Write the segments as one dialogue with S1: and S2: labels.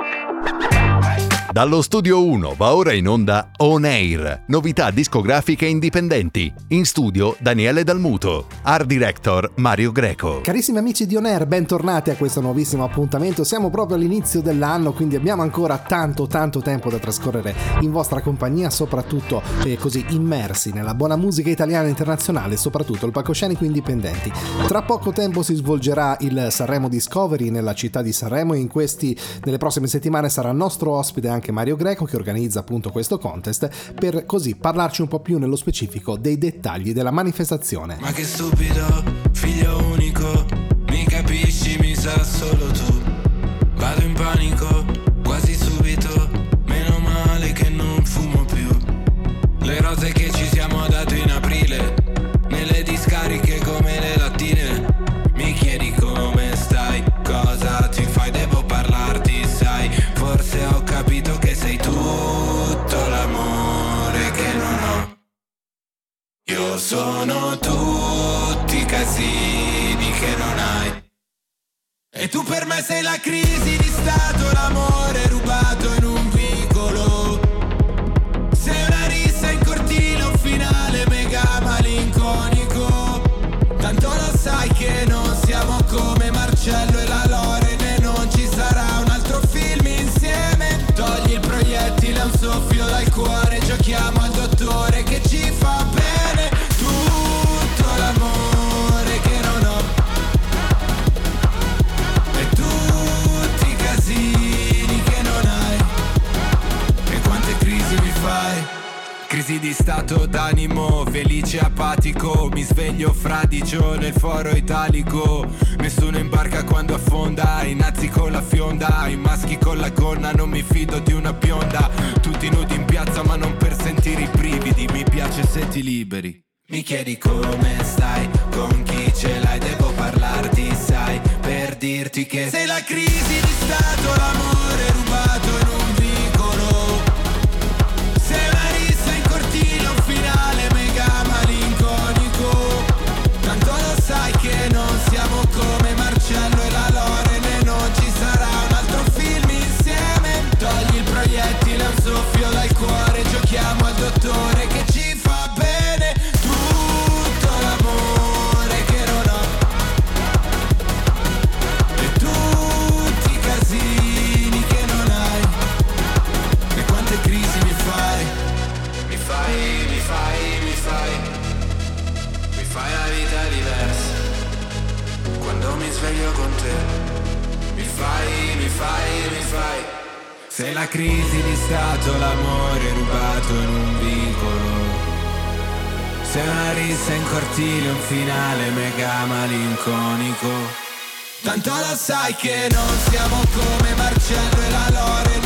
S1: Ha ha Dallo studio 1 va ora in onda On Air, novità discografiche indipendenti. In studio Daniele Dalmuto, art director Mario Greco.
S2: Carissimi amici di On Air, bentornati a questo nuovissimo appuntamento. Siamo proprio all'inizio dell'anno, quindi abbiamo ancora tanto tanto tempo da trascorrere in vostra compagnia, soprattutto eh, così immersi nella buona musica italiana e internazionale, soprattutto il palcoscenico indipendenti. Tra poco tempo si svolgerà il Sanremo Discovery nella città di Sanremo e in questi nelle prossime settimane sarà nostro ospite anche anche Mario Greco che organizza appunto questo contest per così parlarci un po' più nello specifico dei dettagli della manifestazione.
S3: Ma che stupido, figlio Io sono tutti i casini che non hai. E tu per me sei la crisi di stato, l'amore rubato in un di stato d'animo, felice apatico. Mi sveglio fradicio nel foro italico. Nessuno imbarca quando affonda I nazi con la fionda, i maschi con la gonna Non mi fido di una bionda. Tutti nudi in piazza ma non per sentire i brividi. Mi piace se ti liberi. Mi chiedi come stai, con chi ce l'hai, devo parlarti, sai, per dirti che sei la crisi di stato, l'amore rubato in un Sei la crisi di stato, l'amore rubato in un vicolo. Sei una rissa in cortile, un finale mega malinconico. Tanto lo sai che non siamo come Marcello e la Loren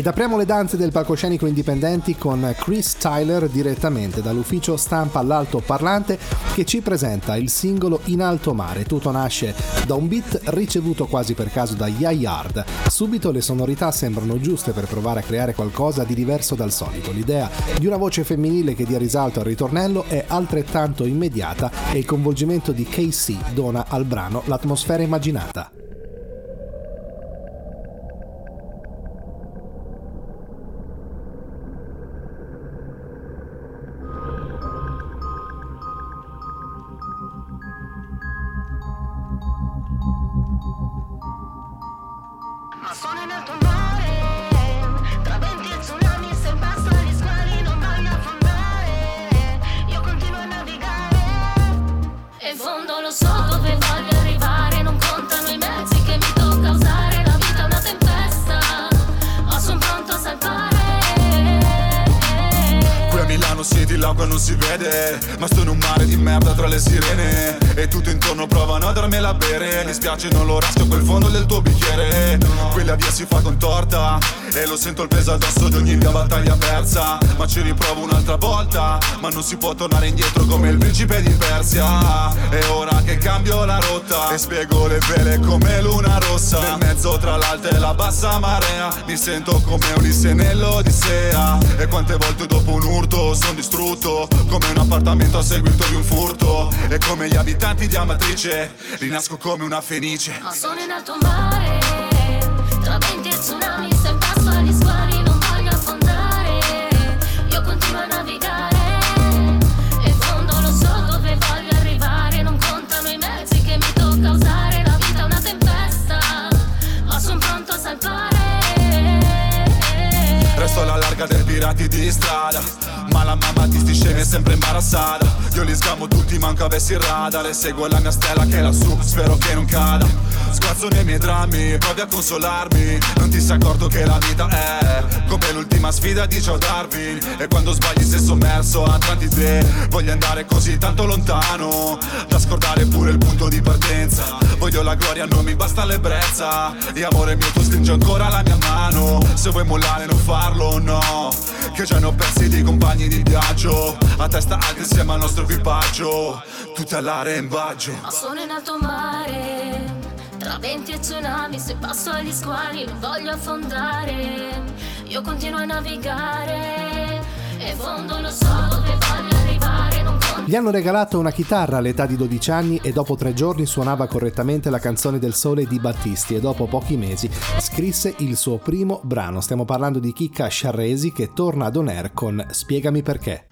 S2: Ed apriamo le danze del palcoscenico indipendenti con Chris Tyler direttamente dall'ufficio stampa all'alto parlante che ci presenta il singolo In alto mare. Tutto nasce da un beat ricevuto quasi per caso da Yard. Subito le sonorità sembrano giuste per provare a creare qualcosa di diverso dal solito. L'idea di una voce femminile che dia risalto al ritornello è altrettanto immediata e il coinvolgimento di KC dona al brano l'atmosfera immaginata.
S4: Sento il peso addosso di ogni mia battaglia persa. Ma ci riprovo un'altra volta Ma non si può tornare indietro come il principe di Persia. E ora che cambio la rotta E spiego le vele come luna rossa. Nel mezzo tra l'alta e la bassa marea Mi sento come Ulisse nell'Odissea. E quante volte dopo un urto sono distrutto Come un appartamento a seguito di un furto. E come gli abitanti di Amatrice Rinasco come una fenice.
S5: Sono in alto mare, tra venti e tsunami,
S4: sempre imbarazzata Io li sgamo tutti manco avessi il radar seguo la mia stella che è lassù Spero che non cada. Sguazzo nei miei drammi Provi a consolarmi Non ti sei accorto che la vita è Come l'ultima sfida di Joe Darwin. E quando sbagli sei sommerso Atlanti te Voglio andare così tanto lontano Da scordare pure il punto di partenza. Voglio la gloria, non mi basta l'ebbrezza E amore mio tu stringi ancora la mia mano. Se vuoi mollare non farlo, no Che già ne ho persi di compagni di viaggio A testa alta insieme al nostro equipaggio Tutta l'area in baggio
S5: Ma sono in alto mare, tra venti e tsunami, se passo agli squali non voglio affondare. Io continuo a navigare, e fondo lo so dove voglio arrivare, non.
S2: Gli hanno regalato una chitarra all'età di 12 anni e dopo tre giorni suonava correttamente la canzone del sole di Battisti e dopo pochi mesi scrisse il suo primo brano. Stiamo parlando di Chicca Sciarresi che torna ad On Air con Spiegami perché.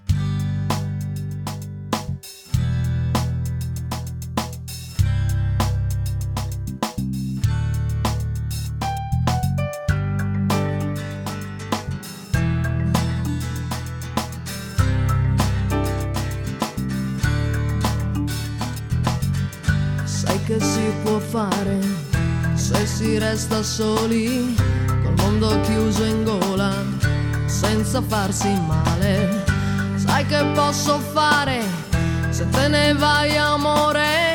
S6: Fare se si resta soli, col mondo chiuso in gola, senza farsi male. Sai che posso fare se te ne vai amore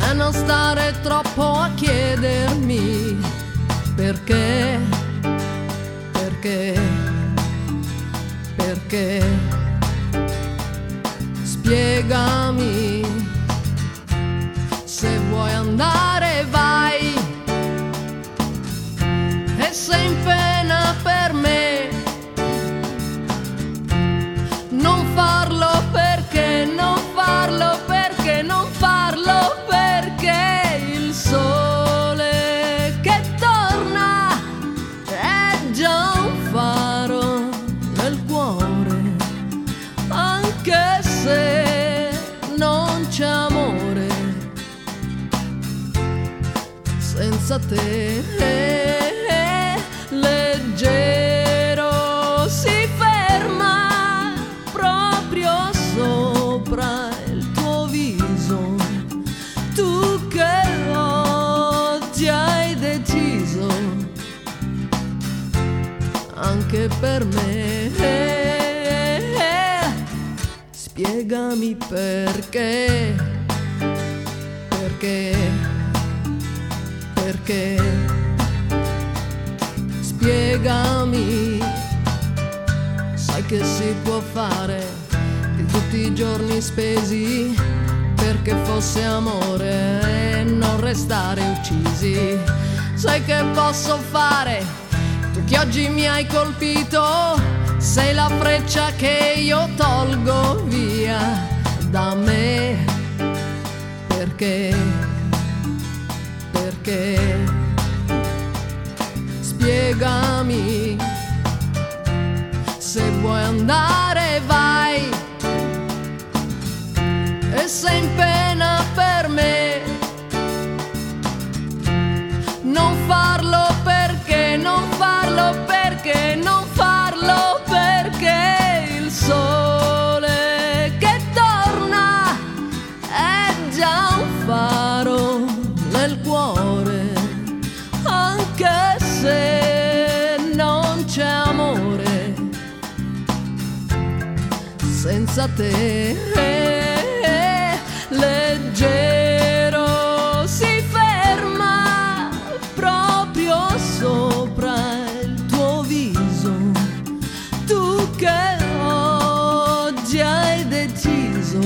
S6: e non stare troppo a chiedermi perché, perché, perché. Spiegami se vuoi andare sei in pena per me. Non farlo perché non farlo perché non farlo perché il sole che torna è già un faro nel cuore anche se non c'è amore senza te perché? Perché? Perché? Spiegami. Sai che si può fare di tutti i giorni spesi perché fosse amore e non restare uccisi. Sai che posso fare? Tu che oggi mi hai colpito sei la freccia che io tolgo via da me. Perché? Perché? Spiegami. Se vuoi andare vai. E in senza te leggero si ferma proprio sopra il tuo viso tu che oggi hai deciso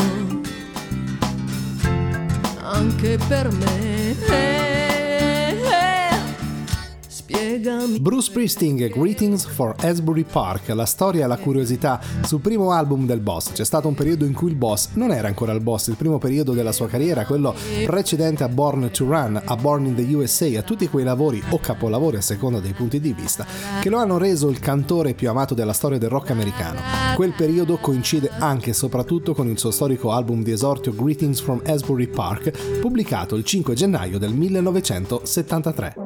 S6: anche per me.
S2: Bruce Springsteen, Greetings for Asbury Park, la storia e la curiosità sul primo album del boss. C'è stato un periodo in cui il boss non era ancora il boss, il primo periodo della sua carriera, quello precedente a Born to Run, a Born in the USA, a tutti quei lavori o capolavori a seconda dei punti di vista, che lo hanno reso il cantore più amato della storia del rock americano. Quel periodo coincide anche e soprattutto con il suo storico album di esordio Greetings from Asbury Park, pubblicato il 5 gennaio del 1973.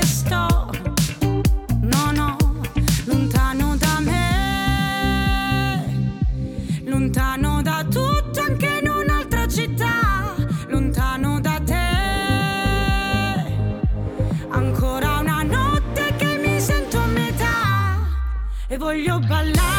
S7: voglio ballare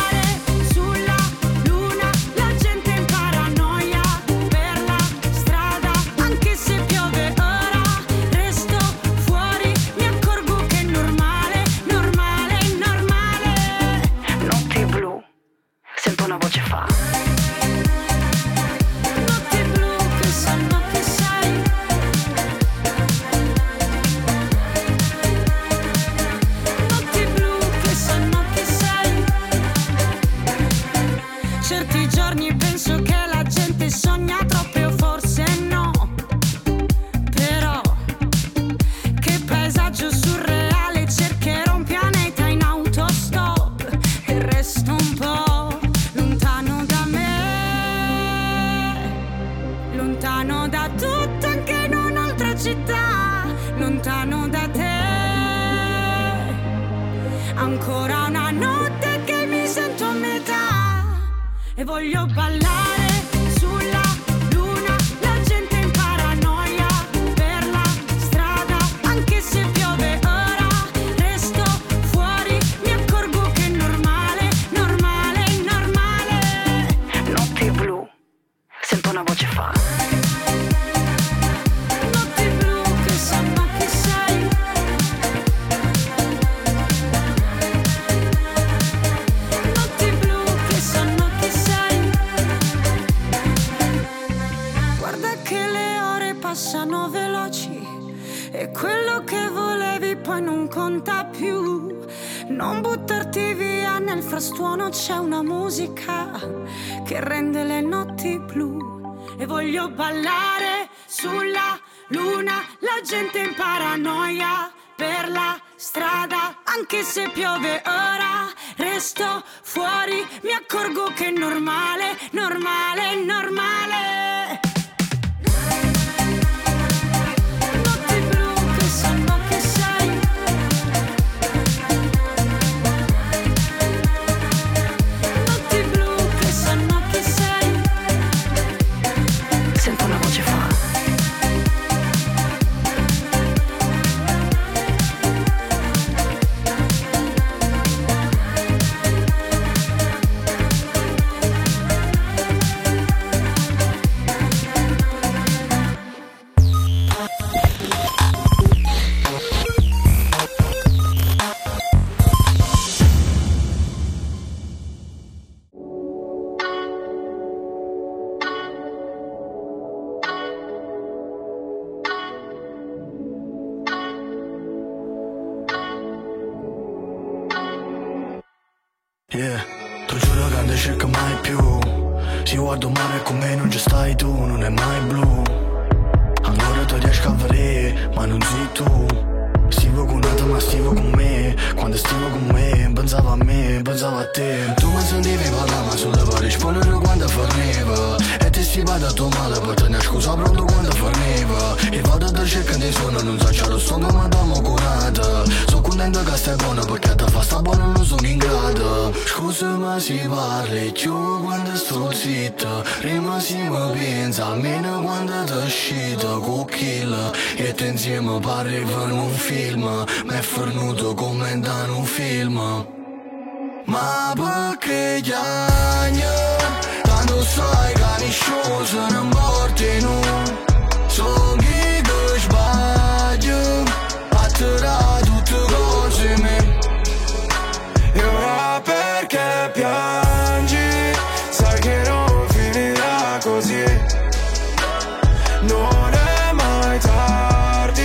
S7: Non è
S8: mai
S9: tardi,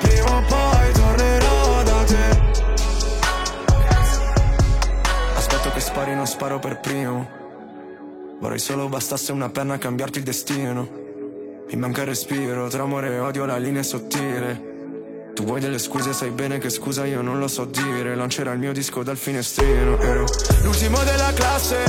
S9: prima o poi tornerò da te. Aspetto che spari, non sparo per primo. Vorrei solo bastasse una penna a cambiarti il destino. Mi manca il respiro, tra amore e odio la linea è sottile. Tu vuoi delle scuse, sai bene che scusa io non lo so dire Lancerà il mio disco dal finestrino Ero l'ultimo della classe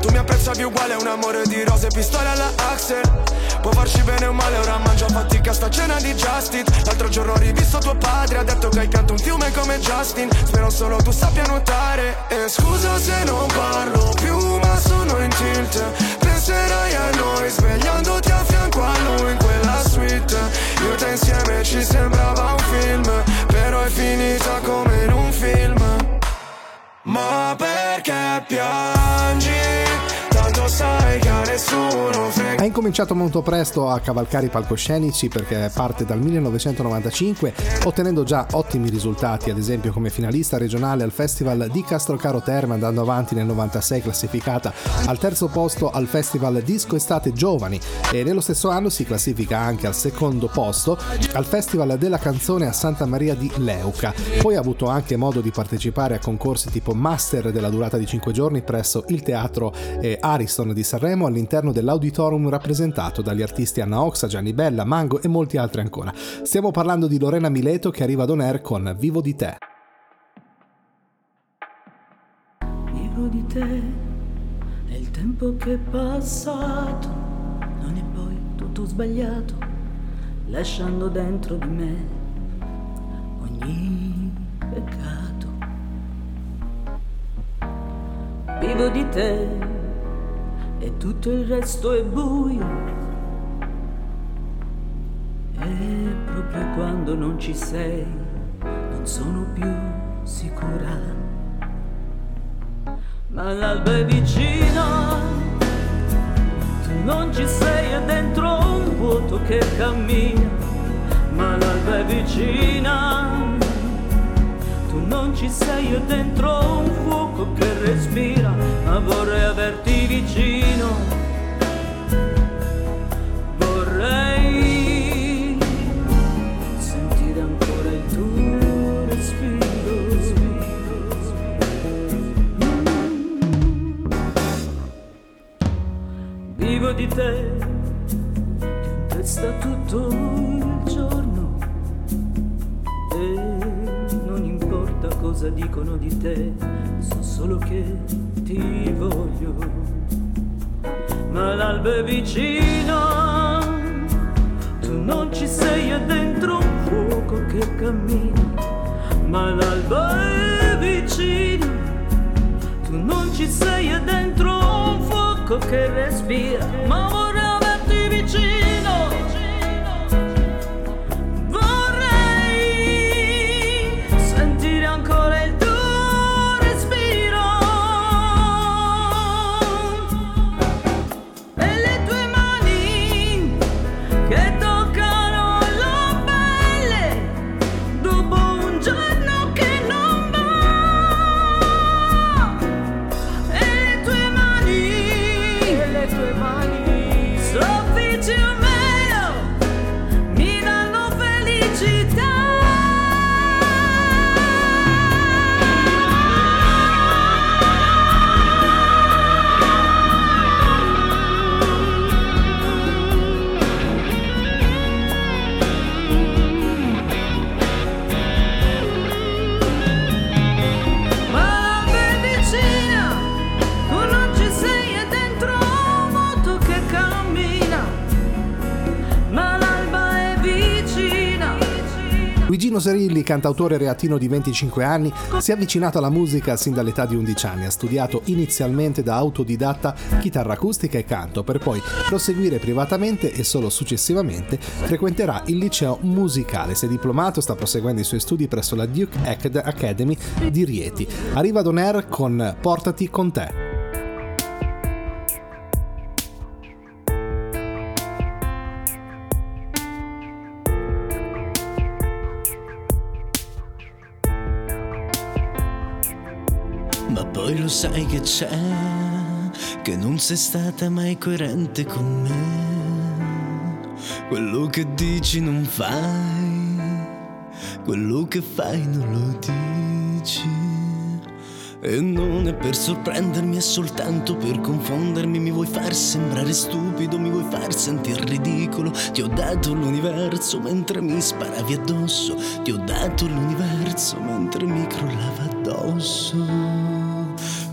S9: Tu mi apprezzavi uguale a un amore di rose pistole alla Axel Può farci bene o male, ora mangio a fatica sta cena di Justin. L'altro giorno ho rivisto tuo padre, ha detto che hai canto un fiume come Justin. Spero solo tu sappia nuotare. E scusa se non parlo più, ma sono in tilt. Penserai a noi svegliandoti a fianco a lui in quella suite. Io e te insieme ci sembrava un film Però è finita come in un film. Ma perché piangi?
S2: Ha incominciato molto presto a cavalcare i palcoscenici perché parte dal 1995 ottenendo già ottimi risultati, ad esempio come finalista regionale al Festival di Castrocaro Terme andando avanti nel 96 classificata al terzo posto al Festival Disco Estate Giovani e nello stesso anno si classifica anche al secondo posto al Festival della canzone a Santa Maria di Leuca. Poi ha avuto anche modo di partecipare a concorsi tipo Master della durata di 5 giorni presso il teatro eh, Ariston di Sanremo all'interno dell'auditorium rappresentato dagli artisti Anna Oxa, Gianni Bella, Mango e molti altri ancora. Stiamo parlando di Lorena Mileto che arriva ad On Air con Vivo di te.
S10: Vivo di te è il tempo che è passato, non è poi tutto sbagliato, lasciando dentro di me ogni peccato. Vivo di te e tutto il resto è buio. E proprio quando non ci sei, non sono più sicura ma l'alba è vicina, tu non ci sei, è dentro un vuoto che cammina, ma l'alba è vicina, non ci sei, è dentro un fuoco che respira, ma vorrei averti vicino, vorrei sentire ancora il tuo respiro. Vivo di te, in testa tutto cosa dicono di te, so solo che ti voglio. Ma l'alba è vicina, tu non ci sei, è dentro un fuoco che cammina, ma l'alba è vicina, tu non ci sei, è dentro un fuoco che respira, ma vorrei averti vicino.
S2: Cantautore reatino di 25 anni, si è avvicinato alla musica sin dall'età di 11 anni. Ha studiato inizialmente da autodidatta chitarra acustica e canto, per poi proseguire privatamente e solo successivamente frequenterà il liceo musicale. Si è diplomato, sta proseguendo i suoi studi presso la Duke Academy di Rieti. Arriva Air con Portati con te.
S11: Poi lo sai che c'è, che non sei stata mai coerente con me. Quello che dici non fai, quello che fai non lo dici. E non è per sorprendermi, è soltanto per confondermi. Mi vuoi far sembrare stupido, mi vuoi far sentire ridicolo. Ti ho dato l'universo mentre mi sparavi addosso. Ti ho dato l'universo mentre mi crollava addosso.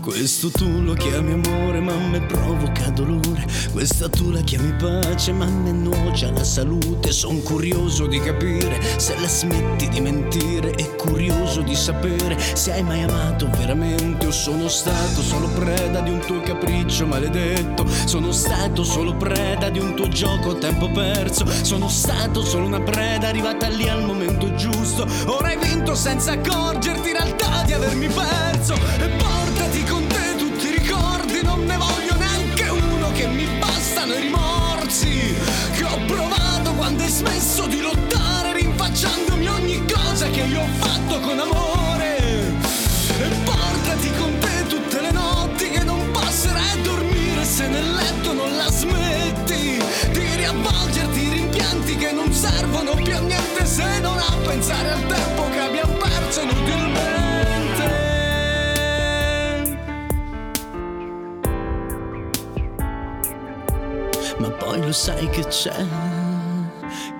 S11: Questo tu lo chiami amore ma a me provoca dolore. Questa tu la chiami pace ma a me nuoce alla salute. Sono curioso di capire se la smetti di mentire E curioso di sapere se hai mai amato veramente. O sono stato solo preda di un tuo capriccio maledetto. Sono stato solo preda di un tuo gioco a tempo perso. Sono stato solo una preda arrivata lì al momento giusto. Ora hai vinto senza accorgerti in realtà di avermi perso. E portati con te tutti i ricordi, non ne voglio neanche uno che mi bastano i rimorsi che ho provato quando hai smesso di lottare, rinfacciandomi ogni cosa che io ho fatto con amore. E portati con te tutte le notti che non passerai a dormire se nel letto non la smetti di riavvolgerti i rimpianti che non servono più a niente se non a pensare al tempo che abbiamo perso inutilmente. Ma poi lo sai che c'è,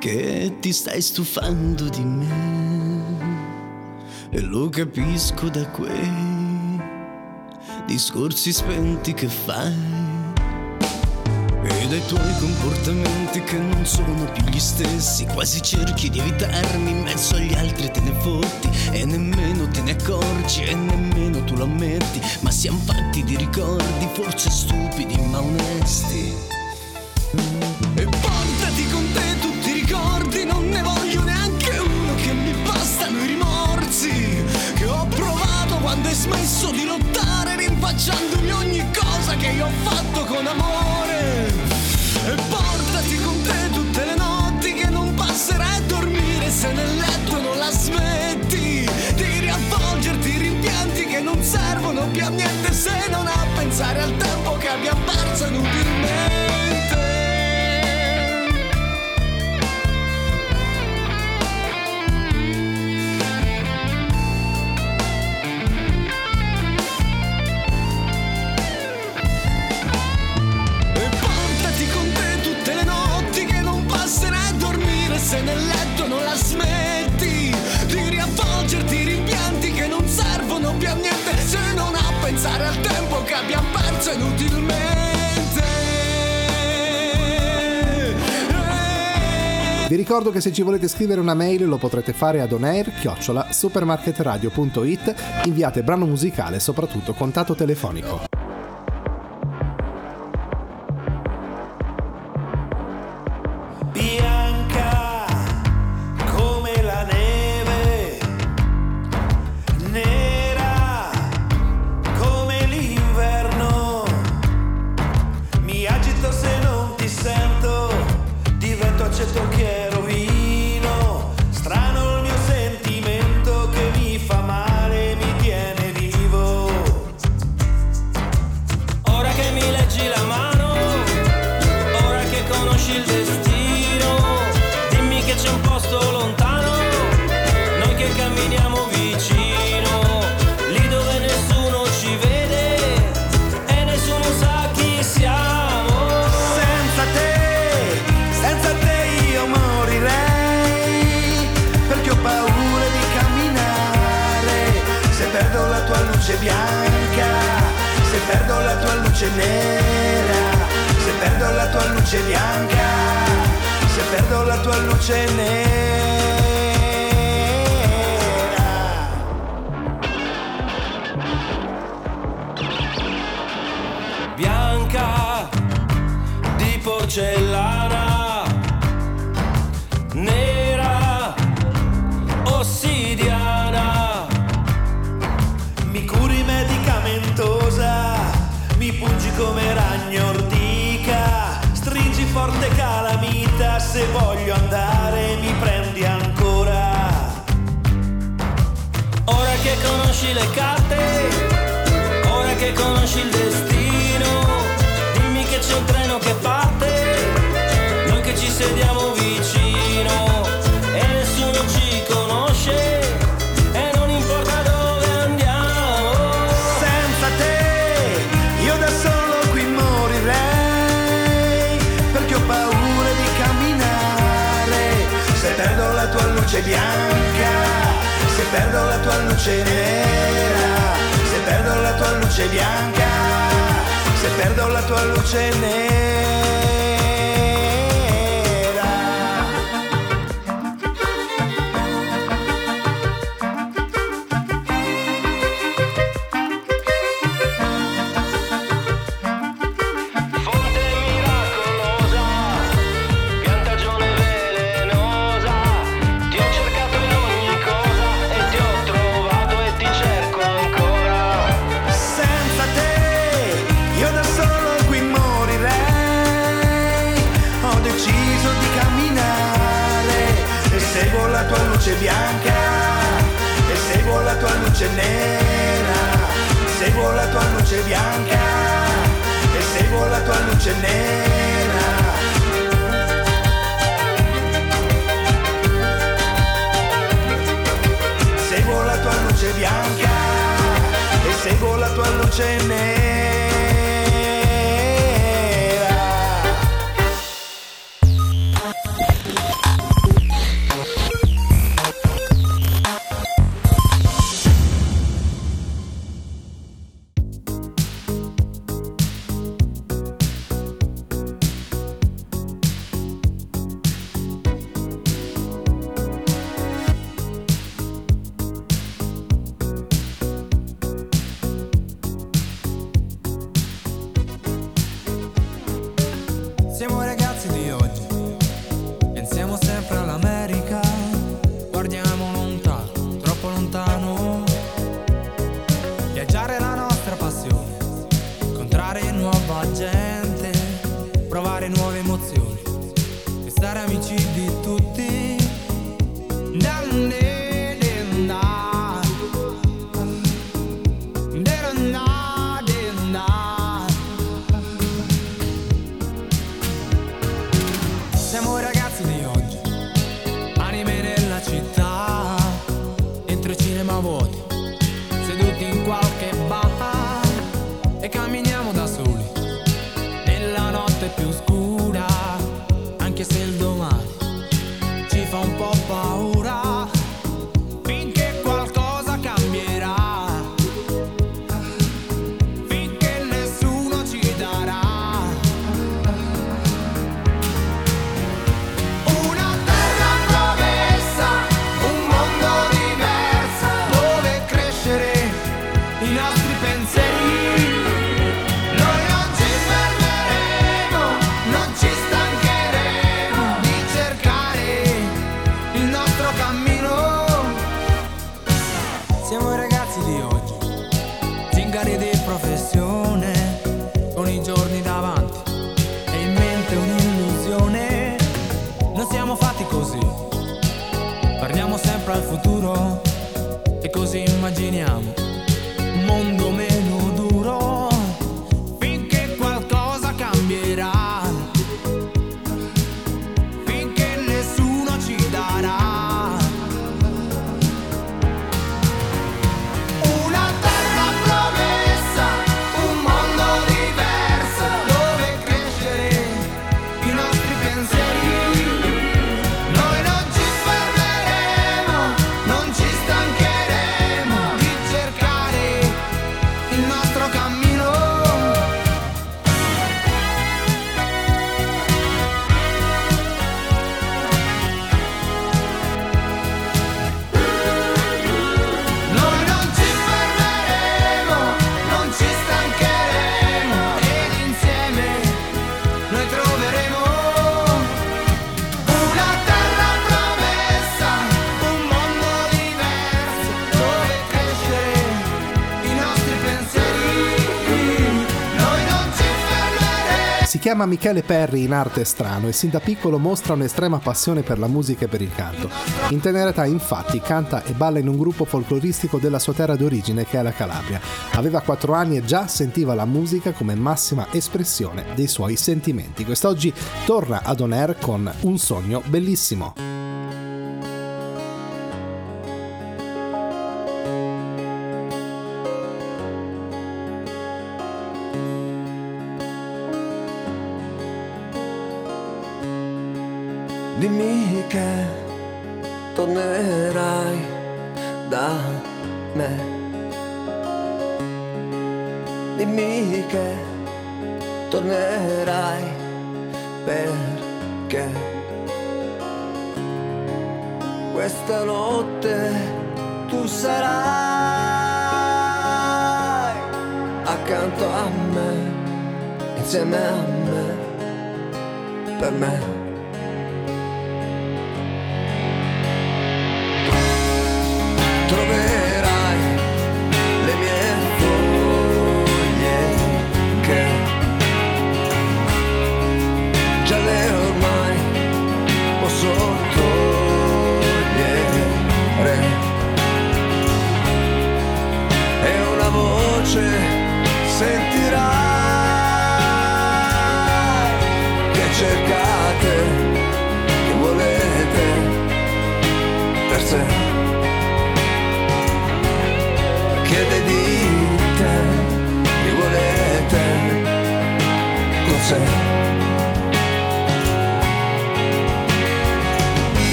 S11: che ti stai stufando di me. E lo capisco da quei discorsi spenti che fai. E dai tuoi comportamenti che non sono più gli stessi Quasi cerchi di evitarmi, in mezzo agli altri te ne fotti E nemmeno te ne accorgi e nemmeno tu lo ammetti Ma siamo fatti di ricordi, forse stupidi ma onesti smesso di lottare rinfacciandomi ogni cosa che io ho fatto con amore. E portati con te tutte le notti che non passerai a dormire se nel letto non la smetti Di riavvolgerti rimpianti che non servono più a niente se non a pensare al tempo che abbiamo perso inutilmente se nel letto non la smetti di riavvolgerti rimpianti che non servono più a niente se non a pensare al tempo che abbiamo perso inutilmente.
S2: Vi ricordo che se ci volete scrivere una mail lo potrete fare ad onair chiocciola supermarketradio.it inviate brano musicale e soprattutto contatto telefonico.
S12: luce bianca, se perdo la tua luce nera, se perdo la tua luce bianca, se perdo la tua luce nera.
S13: bianca
S12: e
S13: seguo la tua luce nera. Seguo la tua luce bianca e seguo la tua luce nera.
S14: così immaginiamo.
S2: Chiama Michele Perri in arte strano e sin da piccolo mostra un'estrema passione per la musica e per il canto. In tenera età infatti canta e balla in un gruppo folcloristico della sua terra d'origine che è la Calabria. Aveva 4 anni e già sentiva la musica come massima espressione dei suoi sentimenti. Quest'oggi torna ad On Air con Un sogno bellissimo.
S15: Tornerai da me. Dimmi che tornerai perché questa notte tu sarai accanto a me, insieme a me, per me.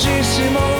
S15: È dolcissimo. E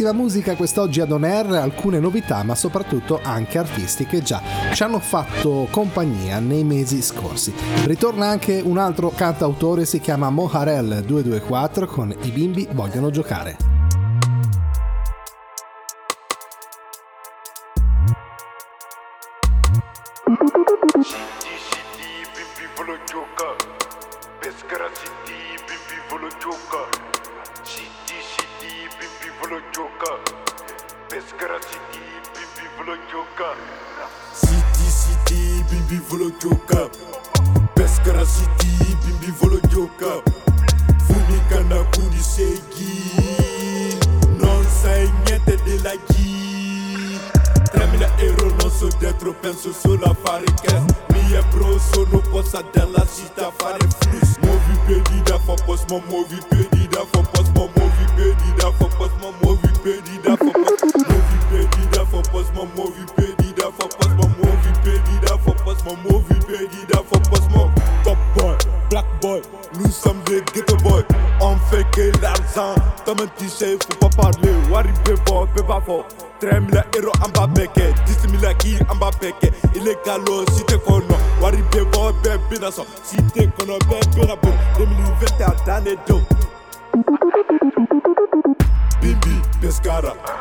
S2: Grandissima musica quest'oggi ad On Air, alcune novità ma soprattutto anche artisti che già ci hanno fatto compagnia nei mesi scorsi. Ritorna anche un altro cantautore, si chiama Moharel 224 con I bimbi vogliono giocare.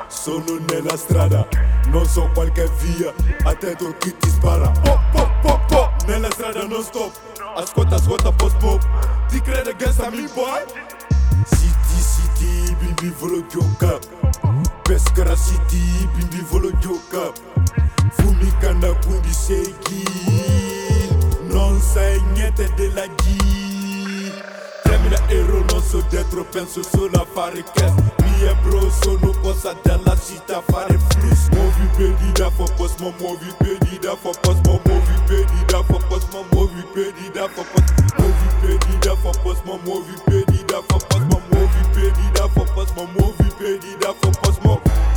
S16: Sono nella strada Non so qualche via, attento chi ti spara Pop, pop, pop, pop, nella strada non stop. Ascolta, ascolta, post pop Ti crede che boy? City, city, bimbi volo gioca Pescara city, bimbi volo gioca Fumicana quindi sei chi Non sai niente della G 3000 euro non so dietro penso solo a fare cash Mie bro sono posta della città a fare flus Muovi piedi da fa post ma muovi piedi da fa post ma muovi piedi da fa post ma muovi piedi da fa post Muovi piedi da fa post ma muovi piedi da fa post ma muovi piedi da fa post ma muovi piedi da fa post ma Top boy,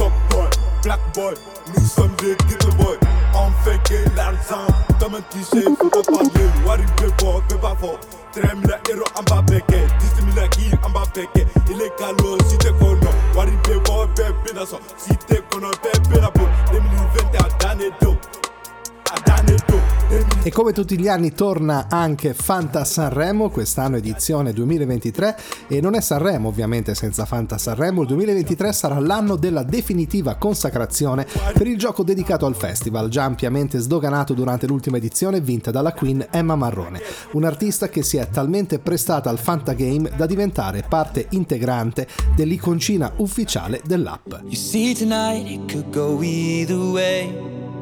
S16: Black boy, nous sommes des ghetto boy. On fait que l'argent, comme un cliché, faut pas parler. Wari bebo, beba fo. 13 000 en bas béqué, 10 000 kills en bas béqué. Il est calo si t'es connu. Wari bebo, bébé na son. Si t'es connu, bébé na bon. 2021, à Danedon. À Danedon.
S2: E come tutti gli anni torna anche Fanta Sanremo, quest'anno edizione 2023 e non è Sanremo ovviamente senza Fanta Sanremo, il 2023 sarà l'anno della definitiva consacrazione per il gioco dedicato al festival, già ampiamente sdoganato durante l'ultima edizione vinta dalla Queen Emma Marrone, un'artista che si è talmente prestata al Fanta Game da diventare parte integrante dell'iconcina ufficiale dell'app.
S3: You see tonight it could go either way.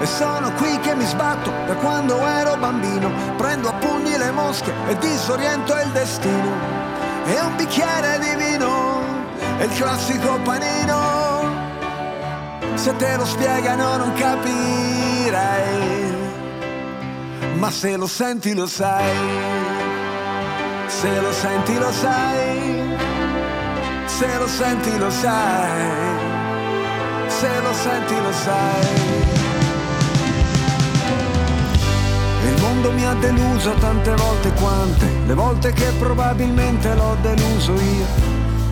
S15: E sono qui che mi sbatto da quando ero bambino, prendo a pugni le mosche e disoriento il destino. E un bicchiere di vino, è il classico panino. Se te lo spiegano non capirai, ma se lo senti lo sai. Se lo senti lo sai, se lo senti lo sai, se lo senti lo sai. Mondo mi ha deluso tante volte quante, le volte che probabilmente l'ho deluso io.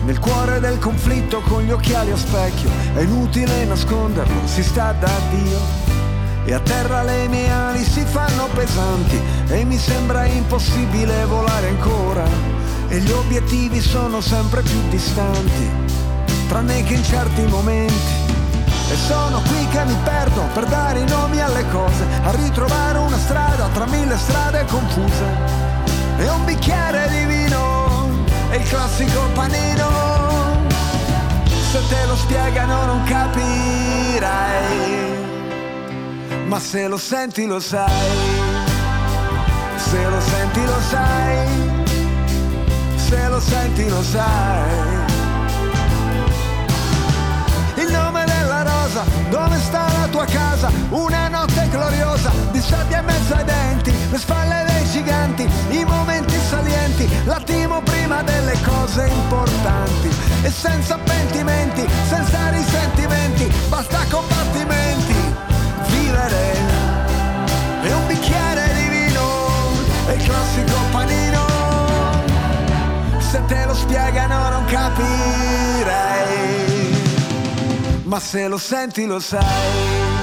S15: Nel cuore del conflitto con gli occhiali a specchio, è inutile nasconderlo, si sta da Dio. E a terra le mie ali si fanno pesanti e mi sembra impossibile volare ancora. E gli obiettivi sono sempre più distanti, tranne che in certi momenti. E sono qui che mi perdo per dare i nomi alle cose, a ritrovare strada tra mille strade confuse. E un bicchiere di vino, e il classico panino. Se te lo spiegano non capirai ma se lo senti lo sai, se lo senti lo sai, se lo senti lo sai. Il nome della rosa, dove sta la tua casa? Una notte gloriosa, sabbia in mezzo ai denti, le spalle dei giganti, i momenti salienti, l'attimo prima delle cose importanti. E senza pentimenti, senza risentimenti, basta combattimenti. Vivere e un bicchiere di vino e il classico panino. Se te lo spiegano non capirei ma se lo senti lo sai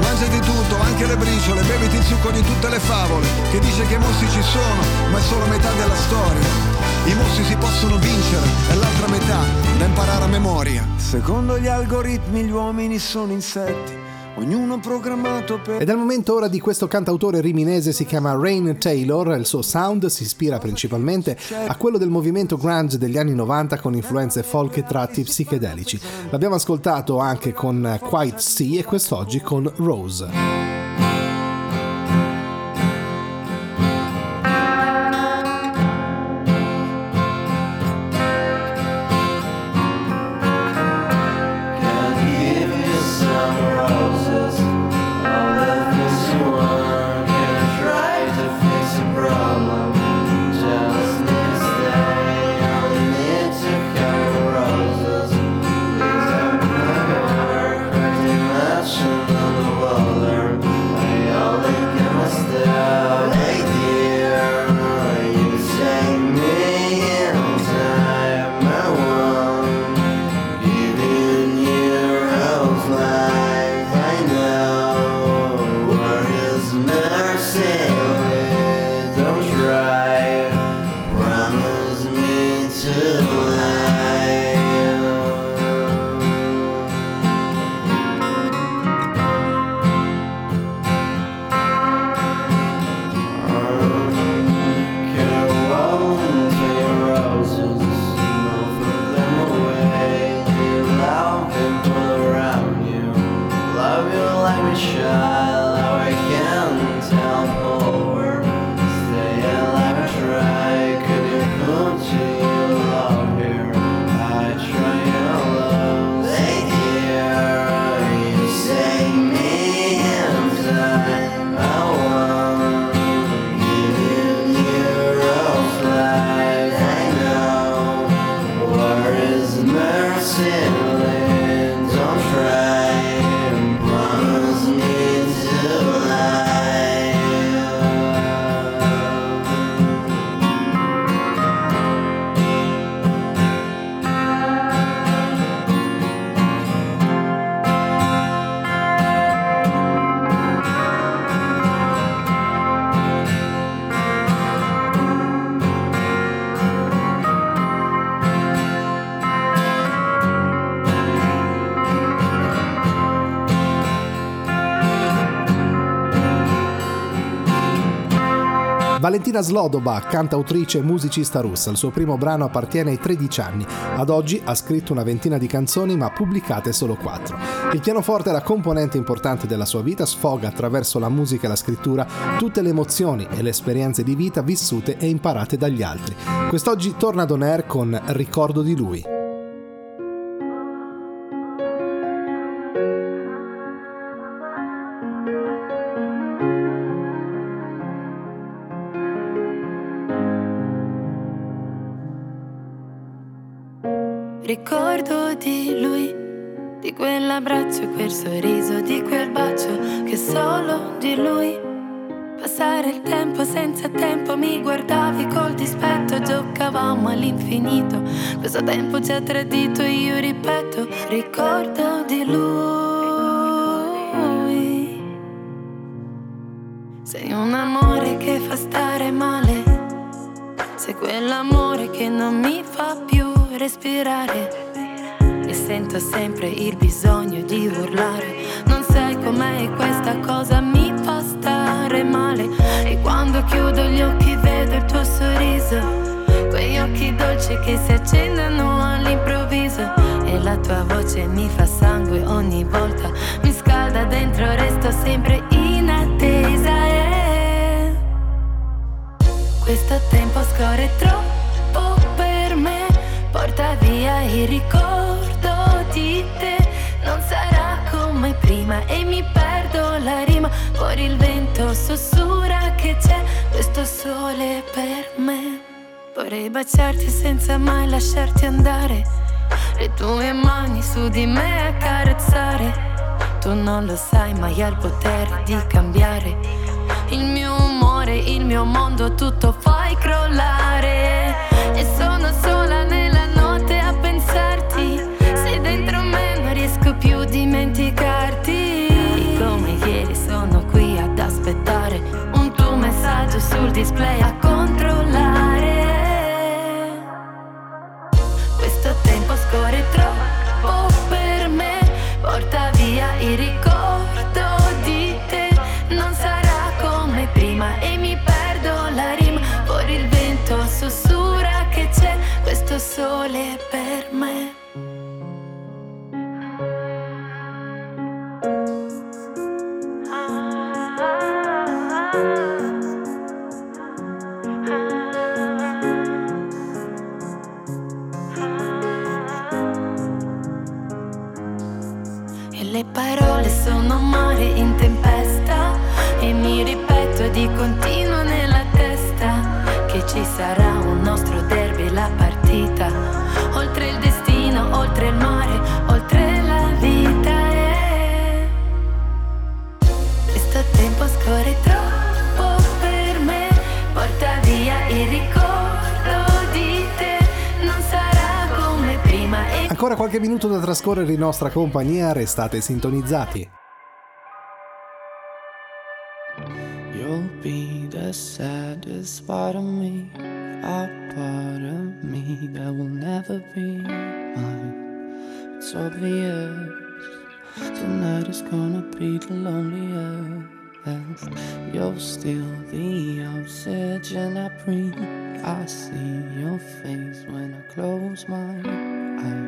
S15: Mangiati tutto, anche le briciole, beviti il succo di tutte le favole Che dice che i mostri ci sono, ma è solo metà della storia. I mostri si possono vincere, è l'altra metà da imparare a memoria. Secondo gli algoritmi gli uomini sono insetti ognuno programmato per...
S2: Ed è il momento ora di questo cantautore riminese, si chiama Rain Taylor, il suo sound si ispira principalmente a quello del movimento grunge degli anni 90 con influenze folk e tratti psichedelici. L'abbiamo ascoltato anche con Quiet Sea e quest'oggi con Rose. Valentina Slodoba, cantautrice e musicista russa, il suo primo brano appartiene ai 13 anni. Ad oggi ha scritto una ventina di canzoni ma pubblicate solo 4. Il pianoforte è la componente importante della sua vita, sfoga attraverso la musica e la scrittura tutte le emozioni e le esperienze di vita vissute e imparate dagli altri. Quest'oggi torna ad Air con Ricordo di lui.
S17: Ricordo di lui, di quell'abbraccio, quel sorriso, di quel bacio che solo di lui. Passare il tempo senza tempo, mi guardavi col dispetto, giocavamo all'infinito. Questo tempo ci ha tradito, io ripeto, ricordo di lui. Sei un amore che fa stare male, sei quell'amore che non mi fa più respirare. E sento sempre il bisogno di urlare. Non sai com'è questa cosa, mi fa stare male. E quando chiudo gli occhi vedo il tuo sorriso. Quegli occhi dolci che si accendono all'improvviso. E la tua voce mi fa sangue ogni volta. Mi scalda dentro, resto sempre in attesa. E questo tempo scorre troppo. Porta via il ricordo di te. Non sarà come prima e mi perdo la rima. Fuori il vento sussurra che c'è questo sole per me. Vorrei baciarti senza mai lasciarti andare. Le tue mani su di me accarezzare. Tu non lo sai, ma hai il potere di cambiare. Il mio umore, il mio mondo, tutto fai crollare. E sono sola display a controllare. Questo tempo scorre troppo per me. Porta via il ricordo di te. Non sarà come prima e mi perdo la rima. Fuori il vento sussurra che c'è questo sole per me.
S2: Minuto da trascorrere in nostra compagnia, restate sintonizzati.
S6: You'll be the saddest part of me, a part of me that will never be mine. It's obvious tonight is gonna be the loneliest. You're still the oxygen I breathe. I see your face when I close my eyes.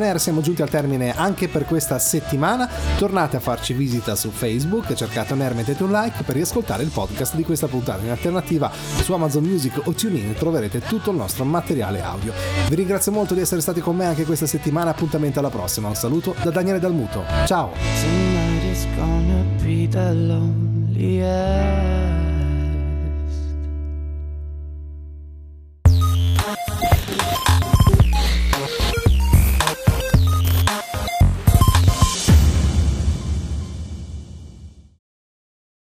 S2: Air, siamo giunti al termine anche per questa settimana. Tornate a farci visita su Facebook, cercate On Air, mettete un like per riascoltare il podcast di questa puntata. In alternativa su Amazon Music o TuneIn troverete tutto il nostro materiale audio. Vi ringrazio molto di essere stati con me anche questa settimana, appuntamento alla prossima. Un saluto da Daniele Dalmuto. Ciao!